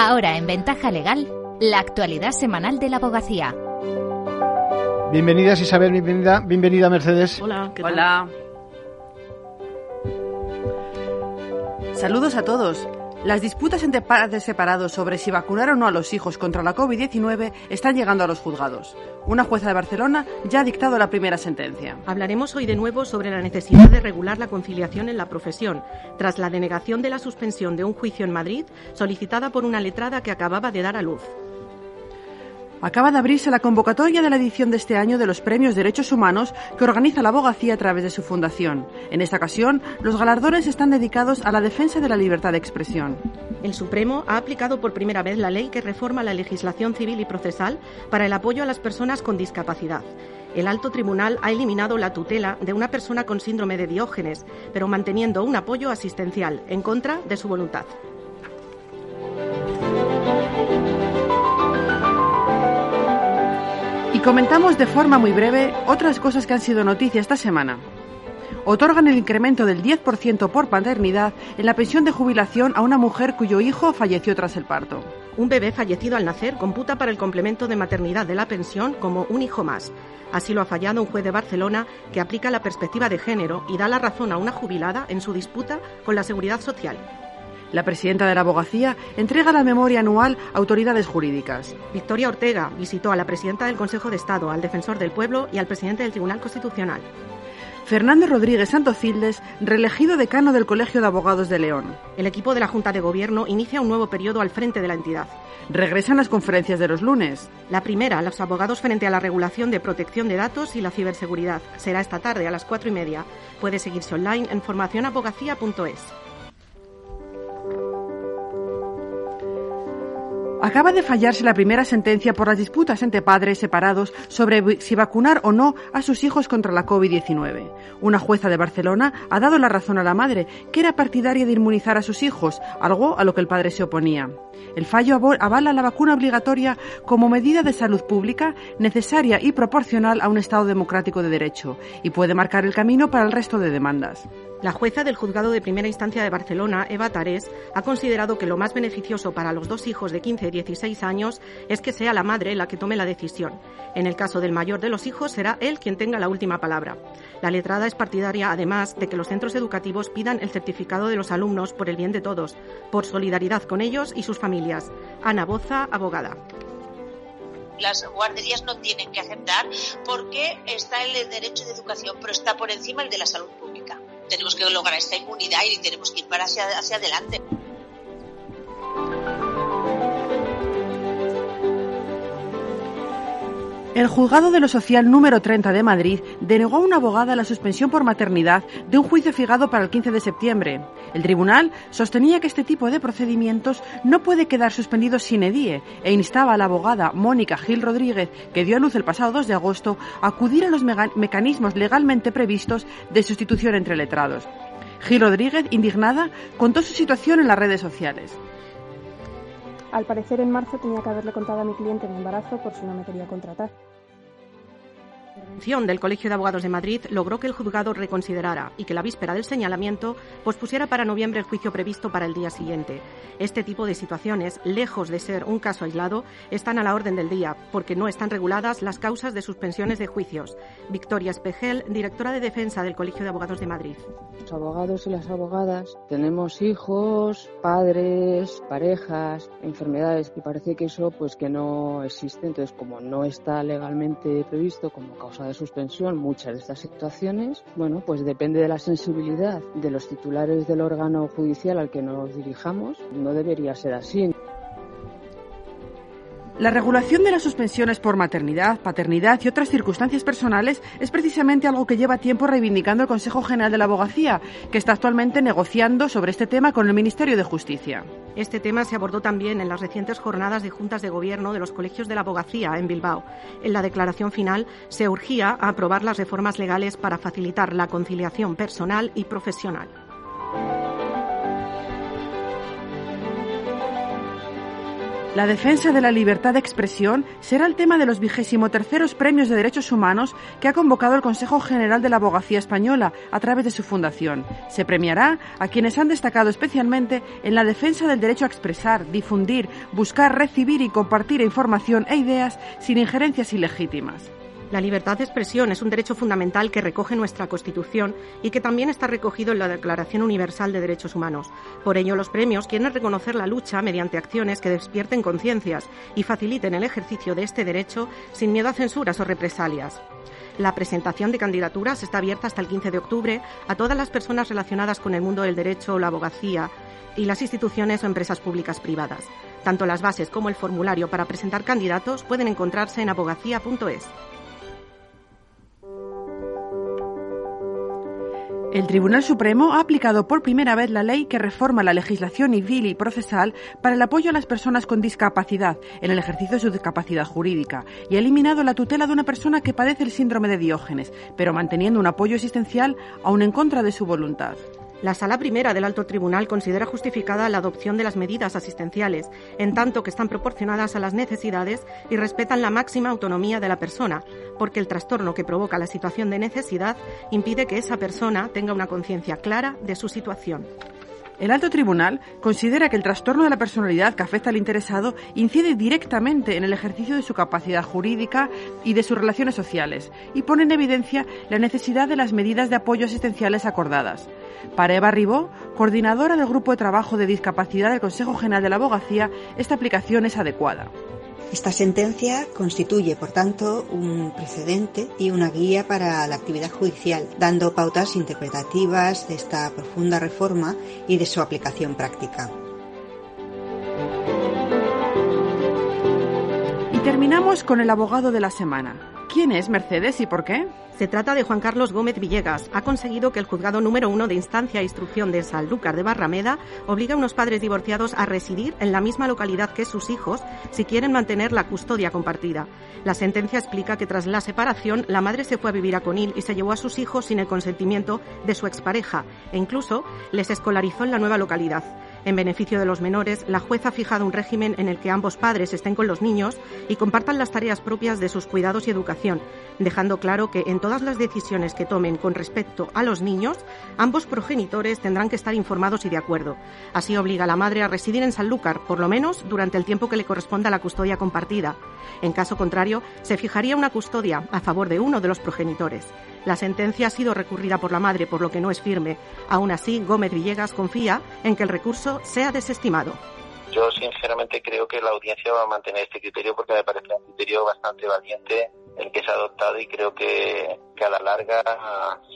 Ahora en Ventaja Legal, la actualidad semanal de la abogacía. Bienvenidas Isabel, bienvenida, bienvenida Mercedes. Hola, ¿qué tal? Hola. Saludos a todos. Las disputas entre padres separados sobre si vacunar o no a los hijos contra la COVID-19 están llegando a los juzgados. Una jueza de Barcelona ya ha dictado la primera sentencia. Hablaremos hoy de nuevo sobre la necesidad de regular la conciliación en la profesión, tras la denegación de la suspensión de un juicio en Madrid solicitada por una letrada que acababa de dar a luz. Acaba de abrirse la convocatoria de la edición de este año de los Premios Derechos Humanos que organiza la abogacía a través de su fundación. En esta ocasión, los galardones están dedicados a la defensa de la libertad de expresión. El Supremo ha aplicado por primera vez la ley que reforma la legislación civil y procesal para el apoyo a las personas con discapacidad. El alto tribunal ha eliminado la tutela de una persona con síndrome de Diógenes, pero manteniendo un apoyo asistencial en contra de su voluntad. Comentamos de forma muy breve otras cosas que han sido noticia esta semana. Otorgan el incremento del 10% por paternidad en la pensión de jubilación a una mujer cuyo hijo falleció tras el parto. Un bebé fallecido al nacer computa para el complemento de maternidad de la pensión como un hijo más. Así lo ha fallado un juez de Barcelona que aplica la perspectiva de género y da la razón a una jubilada en su disputa con la seguridad social. La presidenta de la abogacía entrega la memoria anual a autoridades jurídicas. Victoria Ortega visitó a la presidenta del Consejo de Estado, al defensor del pueblo y al presidente del Tribunal Constitucional. Fernando Rodríguez Santocildes, reelegido decano del Colegio de Abogados de León. El equipo de la Junta de Gobierno inicia un nuevo periodo al frente de la entidad. Regresan las conferencias de los lunes. La primera, los abogados frente a la regulación de protección de datos y la ciberseguridad. Será esta tarde a las cuatro y media. Puede seguirse online en formacionabogacía.es. Acaba de fallarse la primera sentencia por las disputas entre padres separados sobre si vacunar o no a sus hijos contra la COVID-19. Una jueza de Barcelona ha dado la razón a la madre, que era partidaria de inmunizar a sus hijos, algo a lo que el padre se oponía. El fallo avala la vacuna obligatoria como medida de salud pública necesaria y proporcional a un Estado democrático de derecho y puede marcar el camino para el resto de demandas. La jueza del Juzgado de Primera Instancia de Barcelona, Eva Tarés, ha considerado que lo más beneficioso para los dos hijos de 15 y 16 años es que sea la madre la que tome la decisión. En el caso del mayor de los hijos, será él quien tenga la última palabra. La letrada es partidaria, además, de que los centros educativos pidan el certificado de los alumnos por el bien de todos, por solidaridad con ellos y sus familias. Ana Boza, abogada las guarderías no tienen que aceptar porque está el derecho de educación, pero está por encima el de la salud pública tenemos que lograr esta inmunidad y tenemos que ir para hacia, hacia adelante. El juzgado de lo social número 30 de Madrid denegó a una abogada la suspensión por maternidad de un juicio fijado para el 15 de septiembre. El tribunal sostenía que este tipo de procedimientos no puede quedar suspendido sin edie e instaba a la abogada Mónica Gil Rodríguez, que dio a luz el pasado 2 de agosto, a acudir a los mecanismos legalmente previstos de sustitución entre letrados. Gil Rodríguez, indignada, contó su situación en las redes sociales. Al parecer en marzo tenía que haberle contado a mi cliente mi embarazo por si no me quería contratar intervención del Colegio de Abogados de Madrid logró que el juzgado reconsiderara y que la víspera del señalamiento pospusiera para noviembre el juicio previsto para el día siguiente. Este tipo de situaciones, lejos de ser un caso aislado, están a la orden del día porque no están reguladas las causas de suspensiones de juicios. Victoria Espejel, directora de defensa del Colegio de Abogados de Madrid. Los abogados y las abogadas tenemos hijos, padres, parejas, enfermedades y parece que eso pues que no existe. Entonces, como no está legalmente previsto como causa de suspensión muchas de estas situaciones, bueno, pues depende de la sensibilidad de los titulares del órgano judicial al que nos dirijamos. No debería ser así. La regulación de las suspensiones por maternidad, paternidad y otras circunstancias personales es precisamente algo que lleva tiempo reivindicando el Consejo General de la Abogacía, que está actualmente negociando sobre este tema con el Ministerio de Justicia. Este tema se abordó también en las recientes jornadas de juntas de gobierno de los colegios de la abogacía en Bilbao. En la declaración final se urgía a aprobar las reformas legales para facilitar la conciliación personal y profesional. La defensa de la libertad de expresión será el tema de los vigésimo terceros premios de derechos humanos que ha convocado el Consejo General de la Abogacía Española a través de su fundación. Se premiará a quienes han destacado especialmente en la defensa del derecho a expresar, difundir, buscar, recibir y compartir información e ideas sin injerencias ilegítimas. La libertad de expresión es un derecho fundamental que recoge nuestra Constitución y que también está recogido en la Declaración Universal de Derechos Humanos. Por ello, los premios quieren reconocer la lucha mediante acciones que despierten conciencias y faciliten el ejercicio de este derecho sin miedo a censuras o represalias. La presentación de candidaturas está abierta hasta el 15 de octubre a todas las personas relacionadas con el mundo del derecho o la abogacía y las instituciones o empresas públicas privadas. Tanto las bases como el formulario para presentar candidatos pueden encontrarse en abogacía.es. El Tribunal Supremo ha aplicado por primera vez la ley que reforma la legislación civil y procesal para el apoyo a las personas con discapacidad en el ejercicio de su discapacidad jurídica y ha eliminado la tutela de una persona que padece el síndrome de Diógenes, pero manteniendo un apoyo existencial aún en contra de su voluntad. La Sala Primera del Alto Tribunal considera justificada la adopción de las medidas asistenciales, en tanto que están proporcionadas a las necesidades y respetan la máxima autonomía de la persona, porque el trastorno que provoca la situación de necesidad impide que esa persona tenga una conciencia clara de su situación. El alto tribunal considera que el trastorno de la personalidad que afecta al interesado incide directamente en el ejercicio de su capacidad jurídica y de sus relaciones sociales y pone en evidencia la necesidad de las medidas de apoyo asistenciales acordadas. Para Eva Ribó, coordinadora del Grupo de Trabajo de Discapacidad del Consejo General de la Abogacía, esta aplicación es adecuada. Esta sentencia constituye, por tanto, un precedente y una guía para la actividad judicial, dando pautas interpretativas de esta profunda reforma y de su aplicación práctica. Y terminamos con el abogado de la semana. ¿Quién es Mercedes y por qué? Se trata de Juan Carlos Gómez Villegas. Ha conseguido que el juzgado número uno de instancia e instrucción de Sanlúcar de Barrameda obligue a unos padres divorciados a residir en la misma localidad que sus hijos si quieren mantener la custodia compartida. La sentencia explica que tras la separación la madre se fue a vivir a Conil y se llevó a sus hijos sin el consentimiento de su expareja e incluso les escolarizó en la nueva localidad. En beneficio de los menores, la jueza ha fijado un régimen en el que ambos padres estén con los niños y compartan las tareas propias de sus cuidados y educación, dejando claro que en todas las decisiones que tomen con respecto a los niños, ambos progenitores tendrán que estar informados y de acuerdo. Así obliga a la madre a residir en Sanlúcar, por lo menos durante el tiempo que le corresponda a la custodia compartida. En caso contrario, se fijaría una custodia a favor de uno de los progenitores. La sentencia ha sido recurrida por la madre, por lo que no es firme. Aún así, Gómez Villegas confía en que el recurso sea desestimado. Yo sinceramente creo que la audiencia va a mantener este criterio porque me parece un criterio bastante valiente el que se ha adoptado y creo que, que a la larga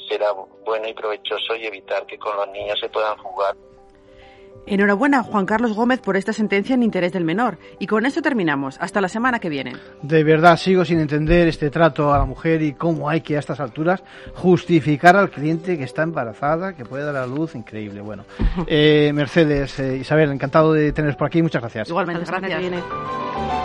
será bueno y provechoso y evitar que con los niños se puedan jugar Enhorabuena, Juan Carlos Gómez, por esta sentencia en interés del menor. Y con esto terminamos. Hasta la semana que viene. De verdad, sigo sin entender este trato a la mujer y cómo hay que a estas alturas justificar al cliente que está embarazada, que puede dar a luz. Increíble. Bueno, eh, Mercedes, eh, Isabel, encantado de teneros por aquí. Muchas gracias. Igualmente, gracias.